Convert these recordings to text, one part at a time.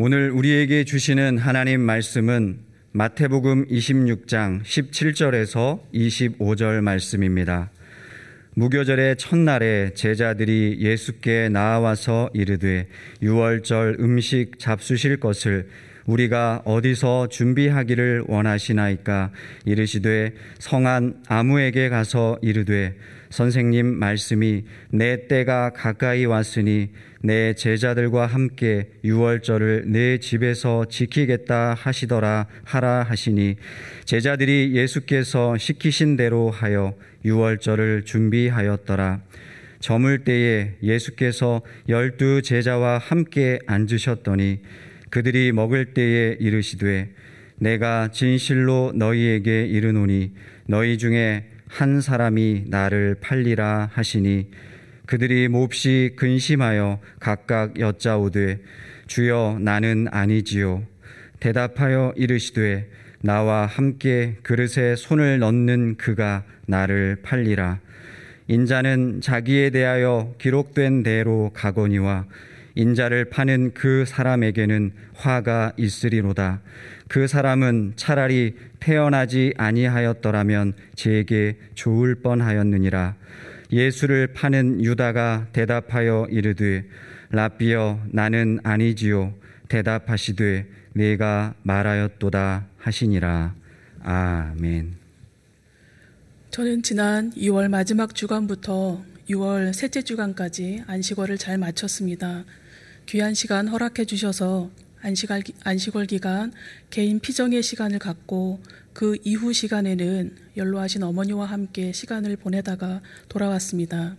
오늘 우리에게 주시는 하나님 말씀은 마태복음 26장 17절에서 25절 말씀입니다. 무교절의 첫날에 제자들이 예수께 나와서 이르되 유월절 음식 잡수실 것을 우리가 어디서 준비하기를 원하시나이까 이르시되 성한 아무에게 가서 이르되 선생님 말씀이 내 때가 가까이 왔으니 내 제자들과 함께 유월절을 내 집에서 지키겠다 하시더라 하라 하시니 제자들이 예수께서 시키신 대로 하여 유월절을 준비하였더라. 저물 때에 예수께서 열두 제자와 함께 앉으셨더니 그들이 먹을 때에 이르시되 내가 진실로 너희에게 이르노니 너희 중에 한 사람이 나를 팔리라 하시니 그들이 몹시 근심하여 각각 여짜오되 주여 나는 아니지요 대답하여 이르시되 나와 함께 그릇에 손을 넣는 그가 나를 팔리라 인자는 자기에 대하여 기록된 대로 가거니와 인자를 파는 그 사람에게는 화가 있으리로다. 그 사람은 차라리 태어나지 아니하였더라면 제게 좋을 뻔하였느니라. 예수를 파는 유다가 대답하여 이르되 라비여 나는 아니지요. 대답하시되 내가 말하였도다 하시니라. 아멘. 저는 지난 2월 마지막 주간부터 6월 셋째 주간까지 안식월을 잘 마쳤습니다. 귀한 시간 허락해 주셔서 안식월, 기간 개인 피정의 시간을 갖고 그 이후 시간에는 연로하신 어머니와 함께 시간을 보내다가 돌아왔습니다.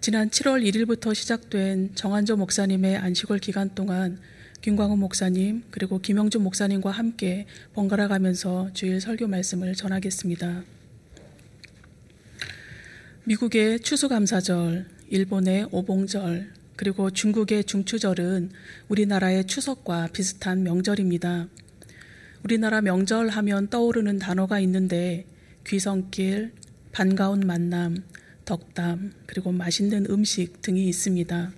지난 7월 1일부터 시작된 정한조 목사님의 안식월 기간 동안 김광훈 목사님 그리고 김영준 목사님과 함께 번갈아 가면서 주일 설교 말씀을 전하겠습니다. 미국의 추수감사절, 일본의 오봉절, 그리고 중국의 중추절은 우리나라의 추석과 비슷한 명절입니다. 우리나라 명절 하면 떠오르는 단어가 있는데 귀성길, 반가운 만남, 덕담, 그리고 맛있는 음식 등이 있습니다.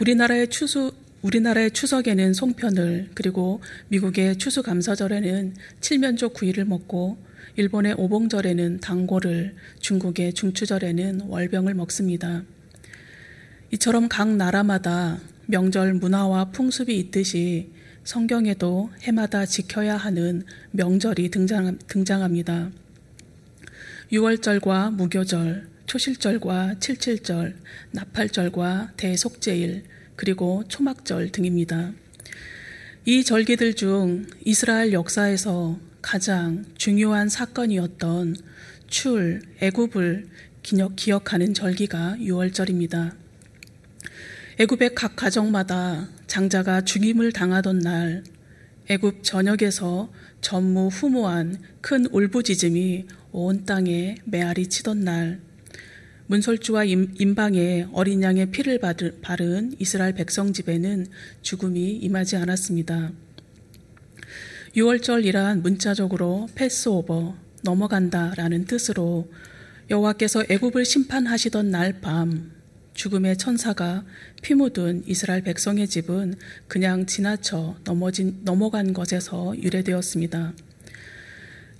우리나라의 추수 우리나라의 추석에는 송편을 그리고 미국의 추수감사절에는 칠면조 구이를 먹고 일본의 오봉절에는 당고를 중국의 중추절에는 월병을 먹습니다. 이처럼 각 나라마다 명절 문화와 풍습이 있듯이 성경에도 해마다 지켜야 하는 명절이 등장, 등장합니다. 6월절과 무교절, 초실절과 칠칠절, 나팔절과 대속제일, 그리고 초막절 등입니다. 이 절기들 중 이스라엘 역사에서 가장 중요한 사건이었던 출, 애굽을 기억하는 절기가 6월절입니다. 애굽의 각 가정마다 장자가 죽임을 당하던 날 애굽 전역에서 전무후무한 큰 울부짖음이 온 땅에 메아리 치던 날 문설주와 임방에 어린 양의 피를 바른 이스라엘 백성 집에는 죽음이 임하지 않았습니다. 6월절이란 문자적으로 패스오버 넘어간다라는 뜻으로 여호와께서 애굽을 심판하시던 날 밤 죽음의 천사가 피 묻은 이스라엘 백성의 집은 그냥 지나쳐 넘어진, 넘어간 것에서 유래되었습니다.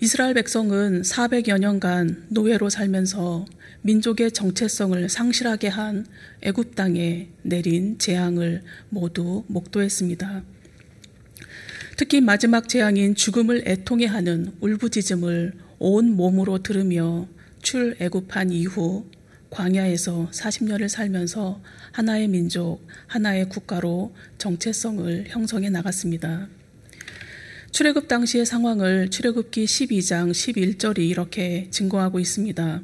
이스라엘 백성은 400여 년간 노예로 살면서 민족의 정체성을 상실하게 한 애굽 땅에 내린 재앙을 모두 목도했습니다. 특히 마지막 재앙인 죽음을 애통해 하는 울부짖음을 온 몸으로 들으며 출애굽한 이후 광야에서 40년을 살면서 하나의 민족, 하나의 국가로 정체성을 형성해 나갔습니다. 출애굽 당시의 상황을 출애굽기 12장 11절이 이렇게 증거하고 있습니다.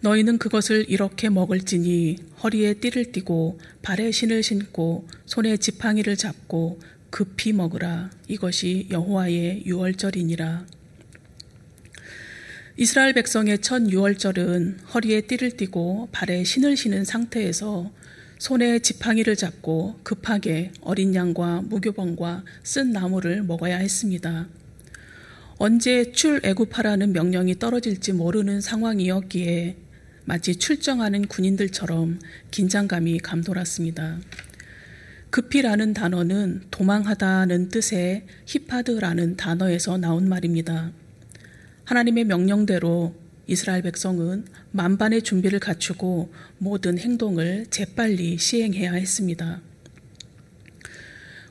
너희는 그것을 이렇게 먹을지니 허리에 띠를 띠고 발에 신을 신고 손에 지팡이를 잡고 급히 먹으라 이것이 여호와의 유월절이니라. 이스라엘 백성의 첫 유월절은 허리에 띠를 띠고 발에 신을 신은 상태에서 손에 지팡이를 잡고 급하게 어린 양과 무교병과 쓴 나무를 먹어야 했습니다. 언제 출애굽하라는 명령이 떨어질지 모르는 상황이었기에 마치 출정하는 군인들처럼 긴장감이 감돌았습니다. 급히라는 단어는 도망하다는 뜻의 히파드라는 단어에서 나온 말입니다. 하나님의 명령대로 이스라엘 백성은 만반의 준비를 갖추고 모든 행동을 재빨리 시행해야 했습니다.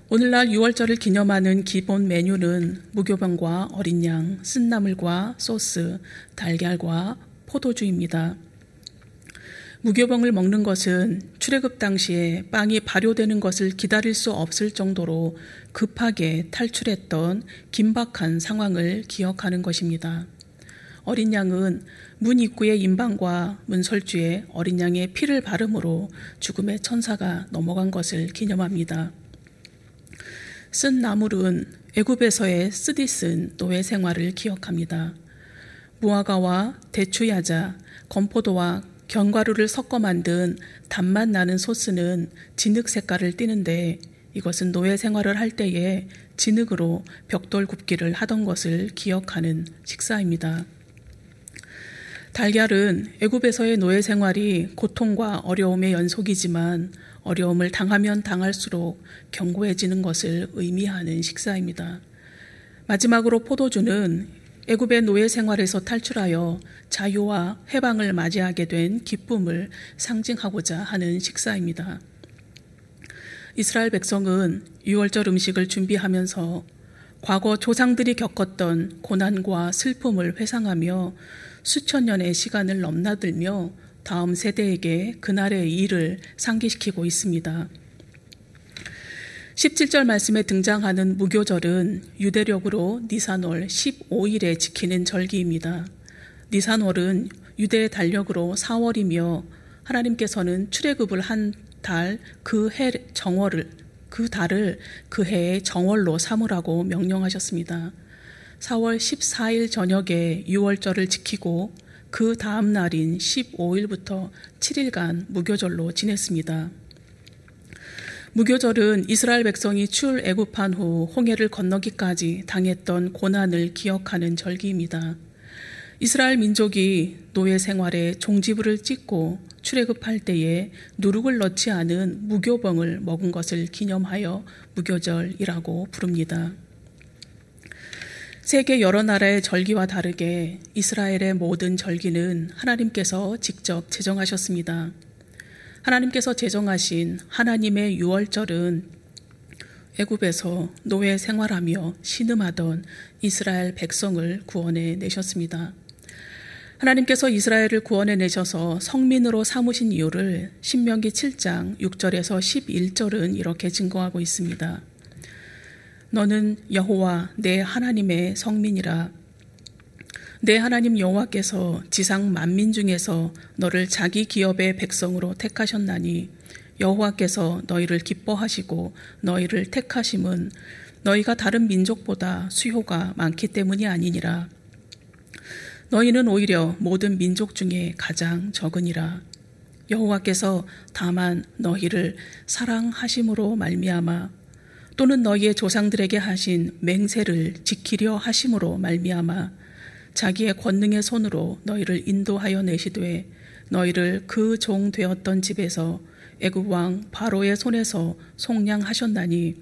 오늘날 6월절을 기념하는 기본 메뉴는 무교병과 어린 양, 쓴나물과 소스, 달걀과 포도주입니다. 무교병을 먹는 것은 출애굽 당시에 빵이 발효되는 것을 기다릴 수 없을 정도로 급하게 탈출했던 긴박한 상황을 기억하는 것입니다. 어린 양은 문 입구의 인방과 문설주에 어린 양의 피를 바름으로 죽음의 천사가 넘어간 것을 기념합니다. 쓴 나물은 애굽에서의 쓰디 쓴 노예 생활을 기억합니다. 무화과와 대추야자, 건포도와 견과류를 섞어 만든 단맛 나는 소스는 진흙 색깔을 띠는데 이것은 노예 생활을 할 때에 진흙으로 벽돌 굽기를 하던 것을 기억하는 식사입니다. 달걀은 애굽에서의 노예 생활이 고통과 어려움의 연속이지만 어려움을 당하면 당할수록 견고해지는 것을 의미하는 식사입니다. 마지막으로 포도주는 애굽의 노예 생활에서 탈출하여 자유와 해방을 맞이하게 된 기쁨을 상징하고자 하는 식사입니다. 이스라엘 백성은 6월절 음식을 준비하면서 과거 조상들이 겪었던 고난과 슬픔을 회상하며 수천 년의 시간을 넘나들며 다음 세대에게 그날의 일을 상기시키고 있습니다. 17절 말씀에 등장하는 무교절은 유대력으로 니산월 15일에 지키는 절기입니다. 니산월은 유대의 달력으로 4월이며 하나님께서는 출애굽을 한 달 그 해 정월을 그 달을 그 해의 정월로 삼으라고 명령하셨습니다. 4월 14일 저녁에 6월절을 지키고 그 다음 날인 15일부터 7일간 무교절로 지냈습니다. 무교절은 이스라엘 백성이 출 애굽한 후 홍해를 건너기까지 당했던 고난을 기억하는 절기입니다. 이스라엘 민족이 노예 생활에 종지부를 찍고 출애굽할 때에 누룩을 넣지 않은 무교병을 먹은 것을 기념하여 무교절이라고 부릅니다. 세계 여러 나라의 절기와 다르게 이스라엘의 모든 절기는 하나님께서 직접 제정하셨습니다. 하나님께서 제정하신 하나님의 유월절은 애굽에서 노예 생활하며 신음하던 이스라엘 백성을 구원해 내셨습니다. 하나님께서 이스라엘을 구원해 내셔서 성민으로 삼으신 이유를 신명기 7장 6절에서 11절은 이렇게 증거하고 있습니다. 너는 여호와 내 하나님의 성민이라. 내 하나님 여호와께서 지상 만민 중에서 너를 자기 기업의 백성으로 택하셨나니 여호와께서 너희를 기뻐하시고 너희를 택하심은 너희가 다른 민족보다 수요가 많기 때문이 아니니라. 너희는 오히려 모든 민족 중에 가장 적으니라. 여호와께서 다만 너희를 사랑하심으로 말미암아 또는 너희의 조상들에게 하신 맹세를 지키려 하심으로 말미암아 자기의 권능의 손으로 너희를 인도하여 내시되 너희를 그 종 되었던 집에서 애굽 왕 바로의 손에서 속량하셨나니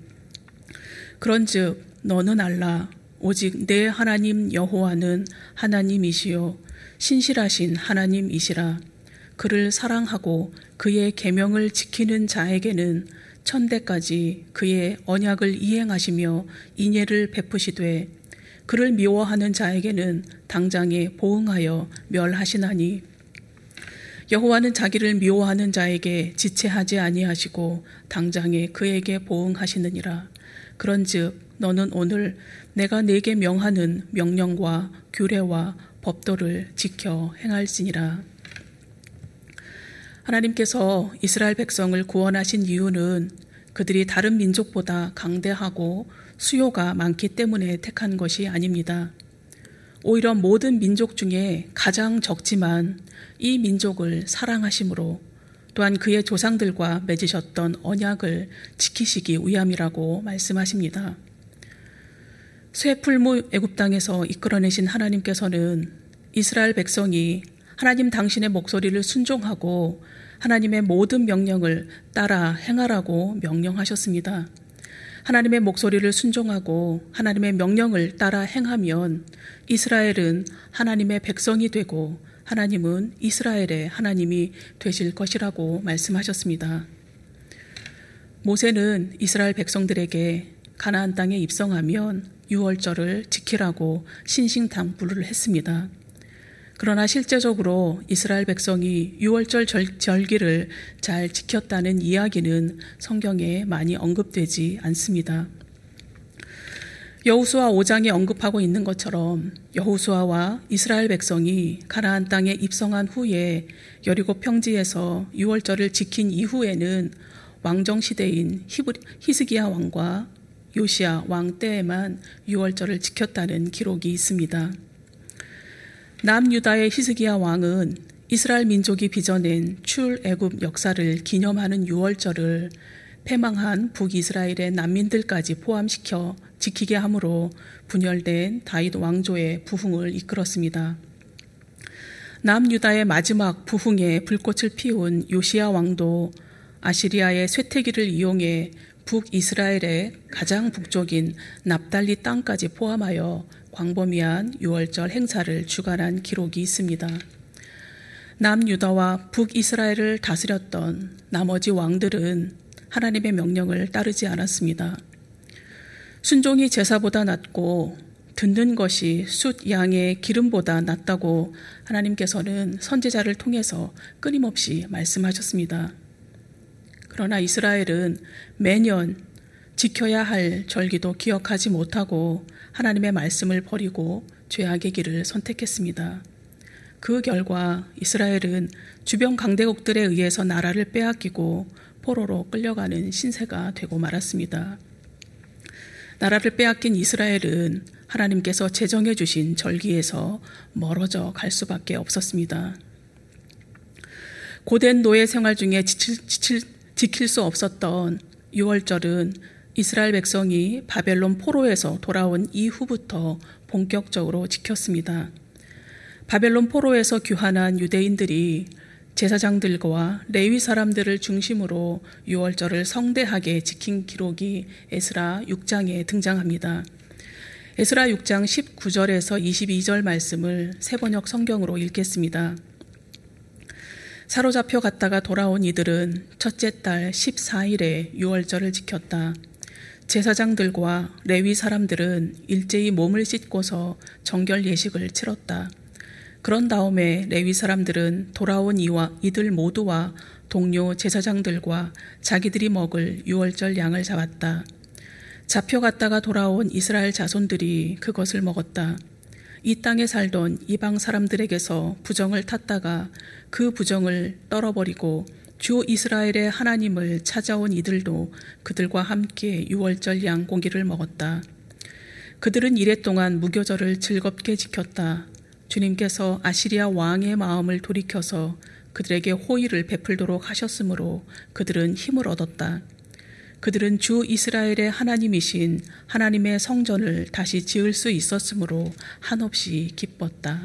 그런즉 너는 알라 오직 내 하나님 여호와는 하나님이시요 신실하신 하나님이시라. 그를 사랑하고 그의 계명을 지키는 자에게는 천대까지 그의 언약을 이행하시며 인예를 베푸시되 그를 미워하는 자에게는 당장에 보응하여 멸하시나니. 여호와는 자기를 미워하는 자에게 지체하지 아니하시고 당장에 그에게 보응하시느니라. 그런즉 너는 오늘 내가 네게 명하는 명령과 규례와 법도를 지켜 행할지니라 하나님께서 이스라엘 백성을 구원하신 이유는 그들이 다른 민족보다 강대하고 수요가 많기 때문에 택한 것이 아닙니다. 오히려 모든 민족 중에 가장 적지만 이 민족을 사랑하심으로 또한 그의 조상들과 맺으셨던 언약을 지키시기 위함이라고 말씀하십니다. 쇠풀무 애굽 땅에서 이끌어내신 하나님께서는 이스라엘 백성이 하나님 당신의 목소리를 순종하고 하나님의 모든 명령을 따라 행하라고 명령하셨습니다. 하나님의 목소리를 순종하고 하나님의 명령을 따라 행하면 이스라엘은 하나님의 백성이 되고 하나님은 이스라엘의 하나님이 되실 것이라고 말씀하셨습니다. 모세는 이스라엘 백성들에게 가나안 땅에 입성하면 유월절을 지키라고 신신당부를 했습니다. 그러나 실제적으로 이스라엘 백성이 유월절 절기를 잘 지켰다는 이야기는 성경에 많이 언급되지 않습니다. 여호수아 5장에 언급하고 있는 것처럼 여호수아와 이스라엘 백성이 가나안 땅에 입성한 후에 여리고 평지에서 유월절을 지킨 이후에는 왕정 시대인 히스기야 왕과 요시야 왕 때에만 유월절을 지켰다는 기록이 있습니다. 남유다의 히스기야 왕은 이스라엘 민족이 빚어낸 출애굽 역사를 기념하는 유월절을 패망한 북이스라엘의 난민들까지 포함시켜 지키게 함으로 분열된 다윗 왕조의 부흥을 이끌었습니다. 남유다의 마지막 부흥에 불꽃을 피운 요시야 왕도 아시리아의 쇠퇴기를 이용해 북이스라엘의 가장 북쪽인 납달리 땅까지 포함하여 광범위한 유월절 행사를 주관한 기록이 있습니다. 남유다와 북이스라엘을 다스렸던 나머지 왕들은 하나님의 명령을 따르지 않았습니다. 순종이 제사보다 낫고 듣는 것이 숫 양의 기름보다 낫다고 하나님께서는 선제자를 통해서 끊임없이 말씀하셨습니다. 그러나 이스라엘은 매년 지켜야 할 절기도 기억하지 못하고 하나님의 말씀을 버리고 죄악의 길을 선택했습니다. 그 결과 이스라엘은 주변 강대국들에 의해서 나라를 빼앗기고 포로로 끌려가는 신세가 되고 말았습니다. 나라를 빼앗긴 이스라엘은 하나님께서 제정해 주신 절기에서 멀어져 갈 수밖에 없었습니다. 고된 노예 생활 중에 지칠, 지칠, 지킬 수 없었던 6월절은 이스라엘 백성이 바벨론 포로에서 돌아온 이후부터 본격적으로 지켰습니다. 바벨론 포로에서 귀환한 유대인들이 제사장들과 레위 사람들을 중심으로 유월절을 성대하게 지킨 기록이 에스라 6장에 등장합니다. 에스라 6장 19절에서 22절 말씀을 세번역 성경으로 읽겠습니다. 사로잡혀 갔다가 돌아온 이들은 첫째 달 14일에 유월절을 지켰다. 제사장들과 레위 사람들은 일제히 몸을 씻고서 정결 예식을 치렀다. 그런 다음에 레위 사람들은 돌아온 이와 이들 모두와 동료 제사장들과 자기들이 먹을 유월절 양을 잡았다. 잡혀갔다가 돌아온 이스라엘 자손들이 그것을 먹었다. 이 땅에 살던 이방 사람들에게서 부정을 탔다가 그 부정을 떨어버리고 주 이스라엘의 하나님을 찾아온 이들도 그들과 함께 유월절 양고기를 먹었다. 그들은 이랫동안 무교절을 즐겁게 지켰다. 주님께서 아시리아 왕의 마음을 돌이켜서 그들에게 호의를 베풀도록 하셨으므로 그들은 힘을 얻었다. 그들은 주 이스라엘의 하나님이신 하나님의 성전을 다시 지을 수 있었으므로 한없이 기뻤다.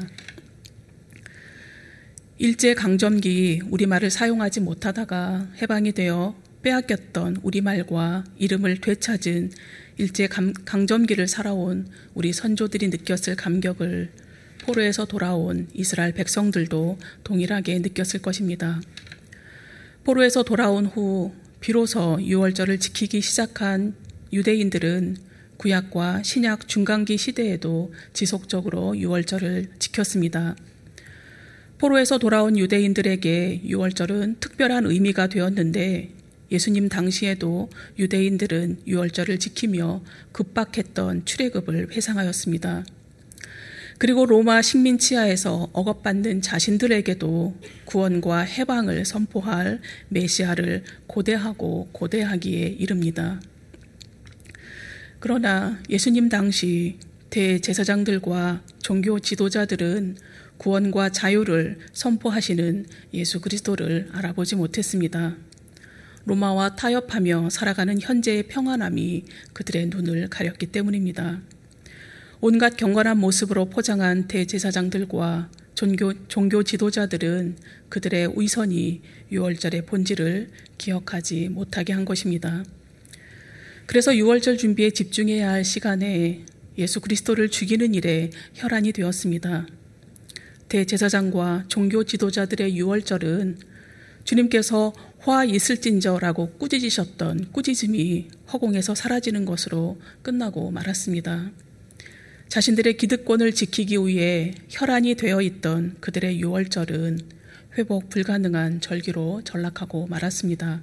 일제 강점기 우리말을 사용하지 못하다가 해방이 되어 빼앗겼던 우리말과 이름을 되찾은 일제 강점기를 살아온 우리 선조들이 느꼈을 감격을 포로에서 돌아온 이스라엘 백성들도 동일하게 느꼈을 것입니다. 포로에서 돌아온 후 비로소 유월절을 지키기 시작한 유대인들은 구약과 신약 중간기 시대에도 지속적으로 유월절을 지켰습니다. 포로에서 돌아온 유대인들에게 유월절은 특별한 의미가 되었는데 예수님 당시에도 유대인들은 유월절을 지키며 급박했던 출애굽을 회상하였습니다. 그리고 로마 식민 치하에서 억압받는 자신들에게도 구원과 해방을 선포할 메시아를 고대하고 고대하기에 이릅니다. 그러나 예수님 당시 대제사장들과 종교 지도자들은 구원과 자유를 선포하시는 예수 그리스도를 알아보지 못했습니다. 로마와 타협하며 살아가는 현재의 평안함이 그들의 눈을 가렸기 때문입니다. 온갖 경건한 모습으로 포장한 대제사장들과 종교, 종교 지도자들은 그들의 위선이 유월절의 본질을 기억하지 못하게 한 것입니다. 그래서 유월절 준비에 집중해야 할 시간에 예수 그리스도를 죽이는 일에 혈안이 되었습니다. 대제사장과 종교 지도자들의 유월절은 주님께서 화 있을진저라고 꾸짖으셨던 꾸짖음이 허공에서 사라지는 것으로 끝나고 말았습니다. 자신들의 기득권을 지키기 위해 혈안이 되어 있던 그들의 유월절은 회복 불가능한 절기로 전락하고 말았습니다.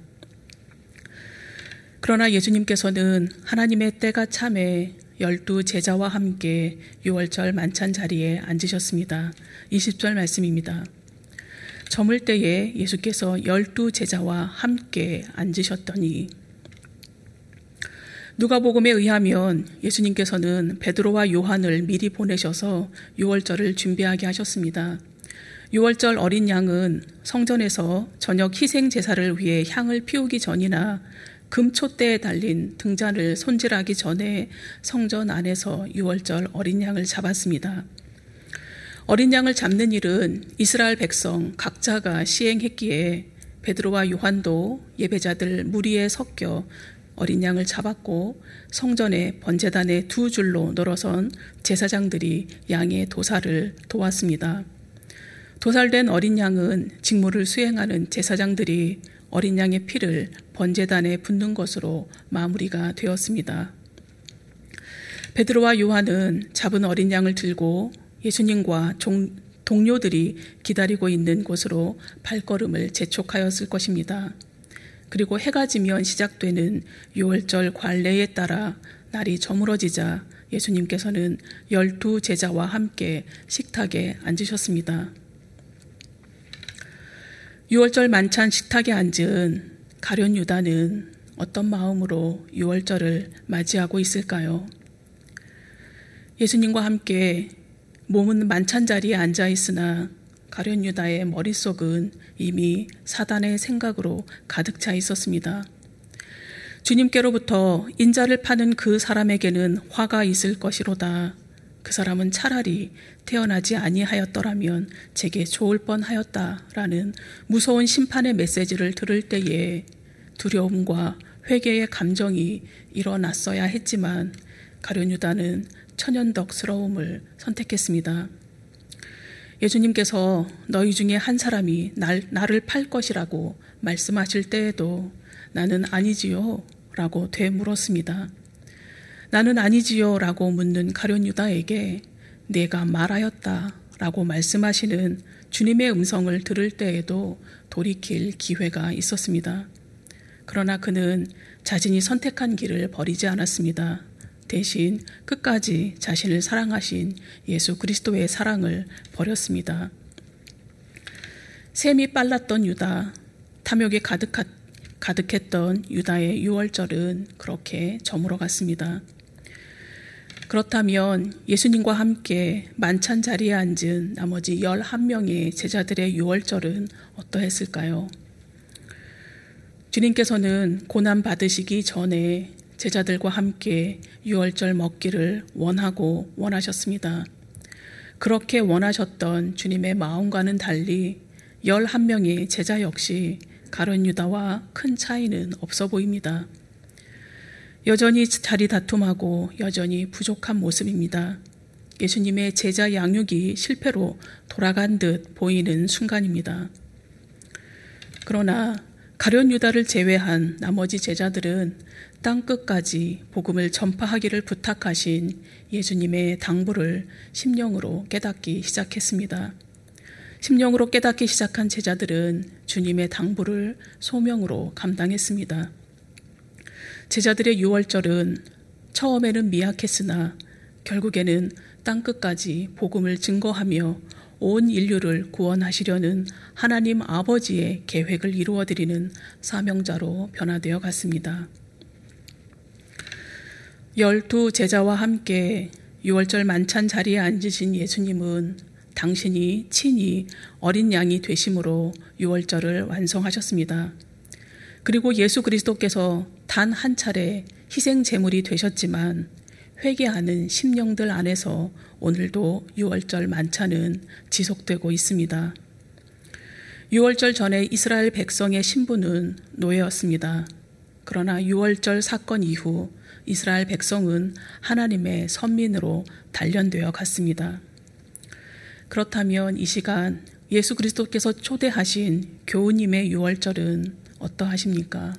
그러나 예수님께서는 하나님의 때가 참에 열두 제자와 함께 유월절 만찬 자리에 앉으셨습니다. 20절 말씀입니다. 저물 때에 예수께서 열두 제자와 함께 앉으셨더니 누가복음에 의하면 예수님께서는 베드로와 요한을 미리 보내셔서 유월절을 준비하게 하셨습니다. 유월절 어린 양은 성전에서 저녁 희생 제사를 위해 향을 피우기 전이나 금초대에 달린 등잔을 손질하기 전에 성전 안에서 유월절 어린 양을 잡았습니다. 어린 양을 잡는 일은 이스라엘 백성 각자가 시행했기에 베드로와 요한도 예배자들 무리에 섞여 어린 양을 잡았고 성전의 번제단에 두 줄로 늘어선 제사장들이 양의 도살을 도왔습니다. 도살된 어린 양은 직무를 수행하는 제사장들이 어린 양의 피를 번제단에 붓는 것으로 마무리가 되었습니다. 베드로와 요한은 잡은 어린 양을 들고 예수님과 종, 동료들이 기다리고 있는 곳으로 발걸음을 재촉하였을 것입니다. 그리고 해가 지면 시작되는 6월절 관례에 따라 날이 저물어지자 예수님께서는 열두 제자와 함께 식탁에 앉으셨습니다. 6월절 만찬 식탁에 앉은 가련 유다는 어떤 마음으로 6월절을 맞이하고 있을까요? 예수님과 함께 몸은 만찬 자리에 앉아 있으나 가련 유다의 머릿속은 이미 사단의 생각으로 가득 차 있었습니다. 주님께로부터 인자를 파는 그 사람에게는 화가 있을 것이로다. 그 사람은 차라리 태어나지 아니하였더라면 제게 좋을 뻔하였다라는 무서운 심판의 메시지를 들을 때에 두려움과 회개의 감정이 일어났어야 했지만 가룟 유다는 천연덕스러움을 선택했습니다. 예수님께서 너희 중에 한 사람이 날, 나를 팔 것이라고 말씀하실 때에도 나는 아니지요 라고 되물었습니다. 나는 아니지요 라고 묻는 가련 유다에게 내가 말하였다 라고 말씀하시는 주님의 음성을 들을 때에도 돌이킬 기회가 있었습니다. 그러나 그는 자신이 선택한 길을 버리지 않았습니다. 대신 끝까지 자신을 사랑하신 예수 그리스도의 사랑을 버렸습니다. 샘이 빨랐던 유다, 탐욕에 가득하, 가득했던 유다의 유월절은 그렇게 저물어 갔습니다. 그렇다면 예수님과 함께 만찬 자리에 앉은 나머지 11명의 제자들의 유월절은 어떠했을까요? 주님께서는 고난 받으시기 전에 제자들과 함께 유월절 먹기를 원하고 원하셨습니다. 그렇게 원하셨던 주님의 마음과는 달리 11명의 제자 역시 가론 유다와 큰 차이는 없어 보입니다. 여전히 자리 다툼하고 여전히 부족한 모습입니다. 예수님의 제자 양육이 실패로 돌아간 듯 보이는 순간입니다. 그러나 가련 유다를 제외한 나머지 제자들은 땅 끝까지 복음을 전파하기를 부탁하신 예수님의 당부를 심령으로 깨닫기 시작했습니다. 심령으로 깨닫기 시작한 제자들은 주님의 당부를 소명으로 감당했습니다. 제자들의 유월절은 처음에는 미약했으나 결국에는 땅 끝까지 복음을 증거하며 온 인류를 구원하시려는 하나님 아버지의 계획을 이루어 드리는 사명자로 변화되어 갔습니다. 열두 제자와 함께 유월절 만찬 자리에 앉으신 예수님은 당신이 친히 어린 양이 되심으로 유월절을 완성하셨습니다. 그리고 예수 그리스도께서 단 한 차례 희생 제물이 되셨지만 회개하는 심령들 안에서 오늘도 6월절 만찬은 지속되고 있습니다. 6월절 전에 이스라엘 백성의 신분은 노예였습니다. 그러나 6월절 사건 이후 이스라엘 백성은 하나님의 선민으로 단련되어 갔습니다. 그렇다면 이 시간 예수 그리스도께서 초대하신 교우님의 6월절은 어떠하십니까?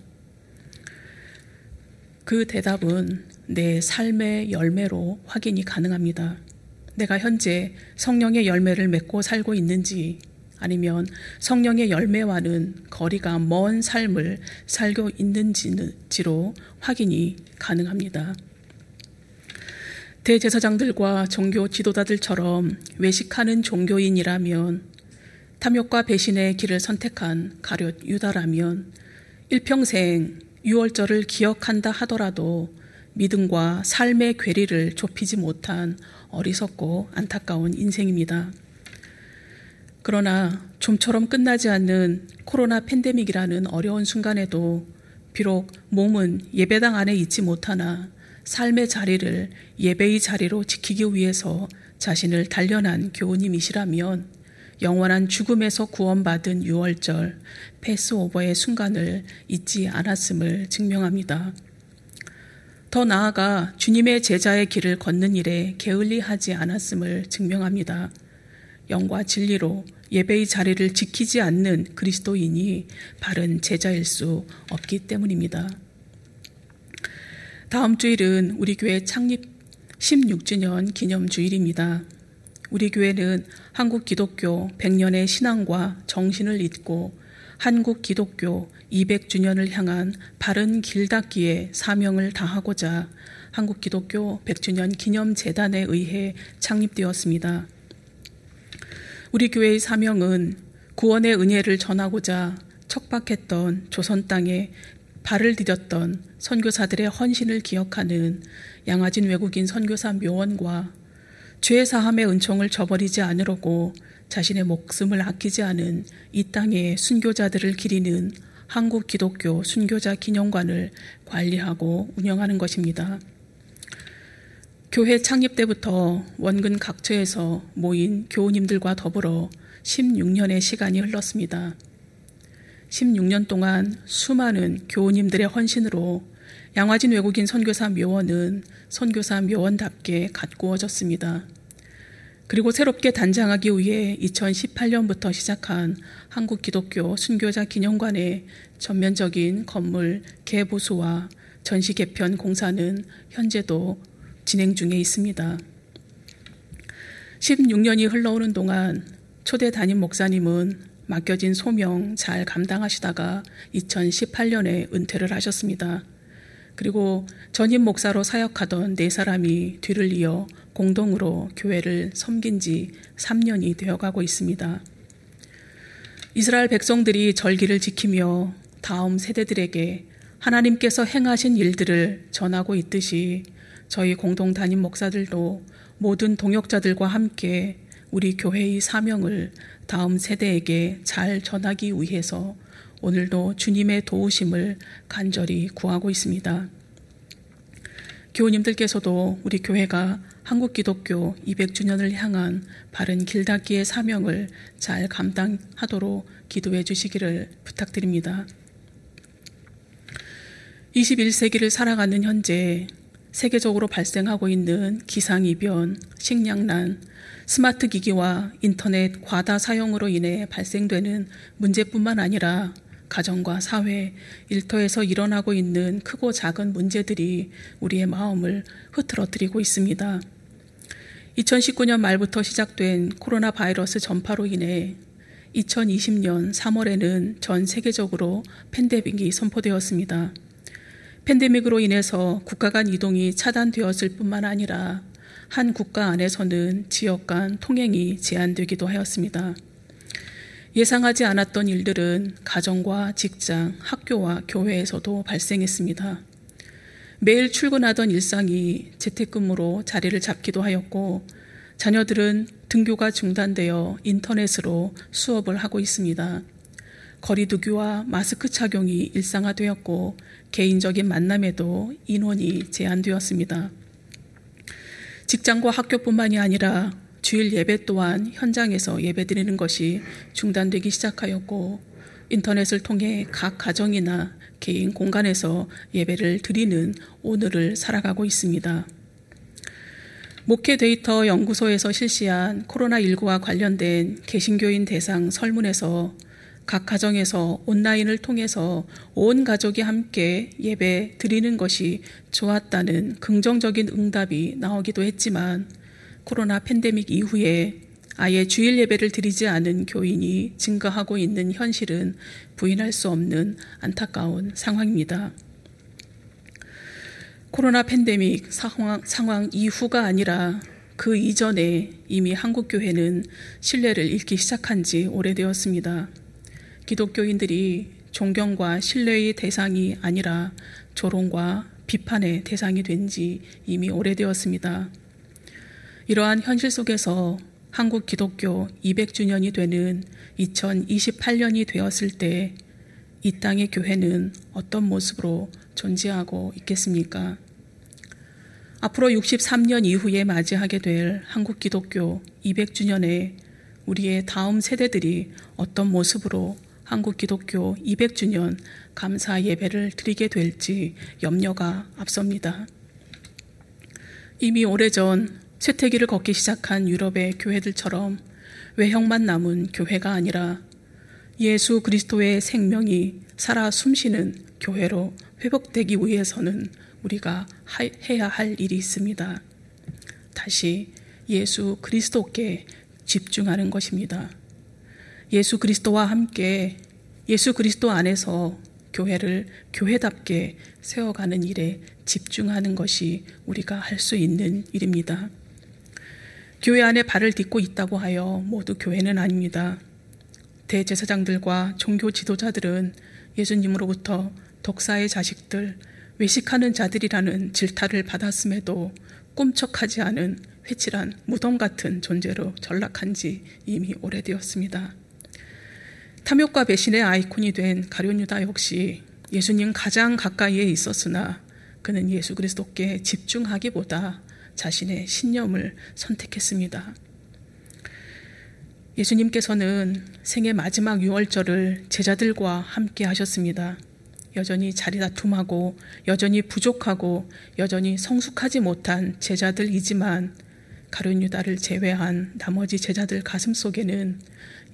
그 대답은 내 삶의 열매로 확인이 가능합니다. 내가 현재 성령의 열매를 맺고 살고 있는지 아니면 성령의 열매와는 거리가 먼 삶을 살고 있는지로 확인이 가능합니다. 대제사장들과 종교 지도자들처럼 외식하는 종교인이라면 탐욕과 배신의 길을 선택한 가룟 유다라면 일평생 유월절을 기억한다 하더라도 믿음과 삶의 괴리를 좁히지 못한 어리석고 안타까운 인생입니다. 그러나 좀처럼 끝나지 않는 코로나 팬데믹이라는 어려운 순간에도 비록 몸은 예배당 안에 있지 못하나 삶의 자리를 예배의 자리로 지키기 위해서 자신을 단련한 교우님이시라면 영원한 죽음에서 구원받은 6월절 패스오버의 순간을 잊지 않았음을 증명합니다. 더 나아가 주님의 제자의 길을 걷는 일에 게을리하지 않았음을 증명합니다. 영과 진리로 예배의 자리를 지키지 않는 그리스도인이 바른 제자일 수 없기 때문입니다. 다음 주일은 우리 교회 창립 16주년 기념 주일입니다. 우리 교회는 한국 기독교 100년의 신앙과 정신을 잇고 한국 기독교 200주년을 향한 바른 길 닦기의 사명을 다하고자 한국 기독교 100주년 기념재단에 의해 창립되었습니다. 우리 교회의 사명은 구원의 은혜를 전하고자 척박했던 조선 땅에 발을 디뎠던 선교사들의 헌신을 기억하는 양아진 외국인 선교사 묘원과 죄 사함의 은총을 저버리지 않으려고 자신의 목숨을 아끼지 않은 이 땅의 순교자들을 기리는 한국 기독교 순교자 기념관을 관리하고 운영하는 것입니다. 교회 창립 때부터 원근 각처에서 모인 교우님들과 더불어 16년의 시간이 흘렀습니다. 16년 동안 수많은 교우님들의 헌신으로 양화진 외국인 선교사 묘원은 선교사 묘원답게 가꾸어졌습니다. 그리고 새롭게 단장하기 위해 2018년부터 시작한 한국 기독교 순교자 기념관의 전면적인 건물 개보수와 전시 개편 공사는 현재도 진행 중에 있습니다. 16년이 흘러오는 동안 초대 담임 목사님은 맡겨진 소명 잘 감당하시다가 2018년에 은퇴를 하셨습니다. 그리고 전임 목사로 사역하던 네 사람이 뒤를 이어 공동으로 교회를 섬긴 지 3년이 되어가고 있습니다. 이스라엘 백성들이 절기를 지키며 다음 세대들에게 하나님께서 행하신 일들을 전하고 있듯이 저희 공동 담임 목사들도 모든 동역자들과 함께 우리 교회의 사명을 다음 세대에게 잘 전하기 위해서 오늘도 주님의 도우심을 간절히 구하고 있습니다. 교우님들께서도 우리 교회가 한국 기독교 200주년을 향한 바른 길닫기의 사명을 잘 감당하도록 기도해 주시기를 부탁드립니다. 21세기를 살아가는 현재 세계적으로 발생하고 있는 기상이변, 식량난, 스마트 기기와 인터넷 과다 사용으로 인해 발생되는 문제뿐만 아니라 가정과 사회, 일터에서 일어나고 있는 크고 작은 문제들이 우리의 마음을 흐트러뜨리고 있습니다. 2019년 말부터 시작된 코로나 바이러스 전파로 인해 2020년 3월에는 전 세계적으로 팬데믹이 선포되었습니다. 팬데믹으로 인해서 국가 간 이동이 차단되었을 뿐만 아니라 한 국가 안에서는 지역 간 통행이 제한되기도 하였습니다. 예상하지 않았던 일들은 가정과 직장, 학교와 교회에서도 발생했습니다. 매일 출근하던 일상이 재택근무로 자리를 잡기도 하였고 자녀들은 등교가 중단되어 인터넷으로 수업을 하고 있습니다. 거리두기와 마스크 착용이 일상화되었고 개인적인 만남에도 인원이 제한되었습니다. 직장과 학교뿐만이 아니라 주일 예배 또한 현장에서 예배 드리는 것이 중단되기 시작하였고 인터넷을 통해 각 가정이나 개인 공간에서 예배를 드리는 오늘을 살아가고 있습니다. 목회 데이터 연구소에서 실시한 코로나19와 관련된 개신교인 대상 설문에서 각 가정에서 온라인을 통해서 온 가족이 함께 예배 드리는 것이 좋았다는 긍정적인 응답이 나오기도 했지만 코로나 팬데믹 이후에 아예 주일 예배를 드리지 않은 교인이 증가하고 있는 현실은 부인할 수 없는 안타까운 상황입니다. 코로나 팬데믹 상황, 상황 이후가 아니라 그 이전에 이미 한국 교회는 신뢰를 잃기 시작한 지 오래되었습니다. 기독교인들이 존경과 신뢰의 대상이 아니라 조롱과 비판의 대상이 된 지 이미 오래되었습니다. 이러한 현실 속에서 한국 기독교 200주년이 되는 2028년이 되었을 때 이 땅의 교회는 어떤 모습으로 존재하고 있겠습니까? 앞으로 63년 이후에 맞이하게 될 한국 기독교 200주년에 우리의 다음 세대들이 어떤 모습으로 한국 기독교 200주년 감사 예배를 드리게 될지 염려가 앞섭니다. 이미 오래전 쇠퇴기를 걷기 시작한 유럽의 교회들처럼 외형만 남은 교회가 아니라 예수 그리스도의 생명이 살아 숨쉬는 교회로 회복되기 위해서는 우리가 해야 할 일이 있습니다. 다시 예수 그리스도께 집중하는 것입니다. 예수 그리스도와 함께 예수 그리스도 안에서 교회를 교회답게 세워가는 일에 집중하는 것이 우리가 할 수 있는 일입니다. 교회 안에 발을 딛고 있다고 하여 모두 교회는 아닙니다. 대제사장들과 종교 지도자들은 예수님으로부터 독사의 자식들, 외식하는 자들이라는 질타를 받았음에도 꿈쩍하지 않은 회칠한 무덤 같은 존재로 전락한 지 이미 오래되었습니다. 탐욕과 배신의 아이콘이 된 가룟 유다 역시 예수님 가장 가까이에 있었으나 그는 예수 그리스도께 집중하기보다 자신의 신념을 선택했습니다. 예수님께서는 생애 마지막 유월절을 제자들과 함께 하셨습니다. 여전히 자리 다툼하고 여전히 부족하고 여전히 성숙하지 못한 제자들이지만 가룟 유다를 제외한 나머지 제자들 가슴 속에는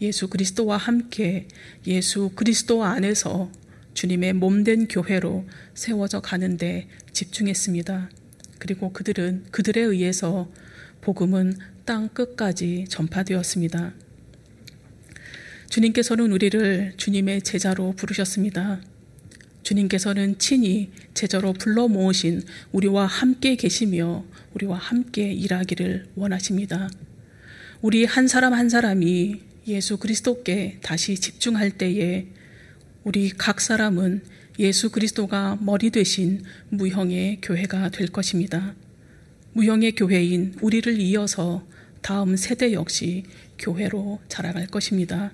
예수 그리스도와 함께 예수 그리스도 안에서 주님의 몸된 교회로 세워져 가는데 집중했습니다. 그리고 그들은 그들에 의해서 복음은 땅 끝까지 전파되었습니다. 주님께서는 우리를 주님의 제자로 부르셨습니다. 주님께서는 친히 제자로 불러 모으신 우리와 함께 계시며 우리와 함께 일하기를 원하십니다. 우리 한 사람 한 사람이 예수 그리스도께 다시 집중할 때에 우리 각 사람은 예수 그리스도가 머리 되신 무형의 교회가 될 것입니다. 무형의 교회인 우리를 이어서 다음 세대 역시 교회로 자라갈 것입니다.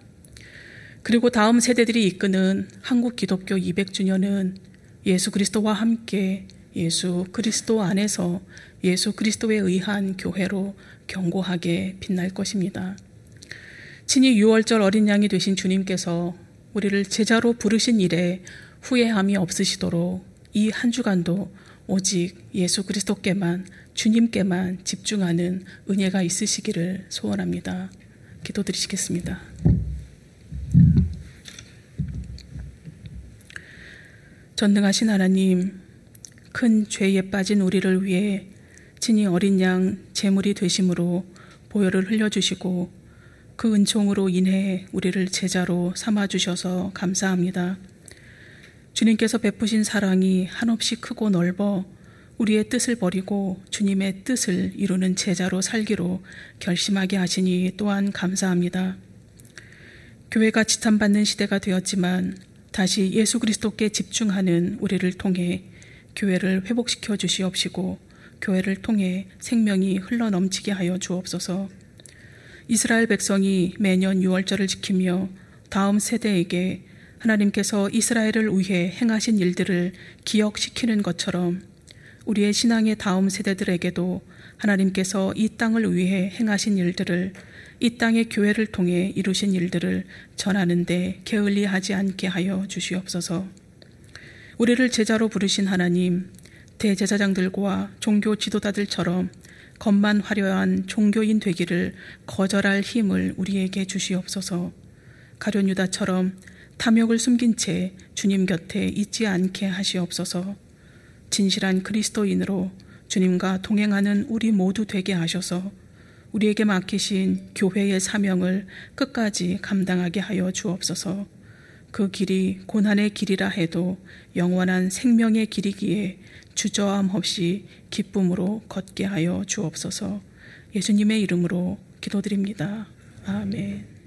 그리고 다음 세대들이 이끄는 한국 기독교 200주년은 예수 그리스도와 함께 예수 그리스도 안에서 예수 그리스도에 의한 교회로 견고하게 빛날 것입니다. 친히 6월절 어린 양이 되신 주님께서 우리를 제자로 부르신 일에 후회함이 없으시도록 이 한 주간도 오직 예수 그리스도께만 주님께만 집중하는 은혜가 있으시기를 소원합니다. 기도드리시겠습니다. 전능하신 하나님, 큰 죄에 빠진 우리를 위해 친히 어린 양 제물이 되심으로 보혈을 흘려주시고 그 은총으로 인해 우리를 제자로 삼아주셔서 감사합니다. 주님께서 베푸신 사랑이 한없이 크고 넓어 우리의 뜻을 버리고 주님의 뜻을 이루는 제자로 살기로 결심하게 하시니 또한 감사합니다. 교회가 지탄받는 시대가 되었지만 다시 예수 그리스도께 집중하는 우리를 통해 교회를 회복시켜 주시옵시고 교회를 통해 생명이 흘러 넘치게 하여 주옵소서. 이스라엘 백성이 매년 6월절을 지키며 다음 세대에게 하나님께서 이스라엘을 위해 행하신 일들을 기억시키는 것처럼 우리의 신앙의 다음 세대들에게도 하나님께서 이 땅을 위해 행하신 일들을 이 땅의 교회를 통해 이루신 일들을 전하는데 게을리하지 않게 하여 주시옵소서. 우리를 제자로 부르신 하나님, 대제사장들과 종교 지도자들처럼 겉만 화려한 종교인 되기를 거절할 힘을 우리에게 주시옵소서. 가룟 유다처럼 탐욕을 숨긴 채 주님 곁에 있지 않게 하시옵소서. 진실한 그리스도인으로 주님과 동행하는 우리 모두 되게 하셔서 우리에게 맡기신 교회의 사명을 끝까지 감당하게 하여 주옵소서. 그 길이 고난의 길이라 해도 영원한 생명의 길이기에 주저함 없이 기쁨으로 걷게 하여 주옵소서. 예수님의 이름으로 기도드립니다. 아멘.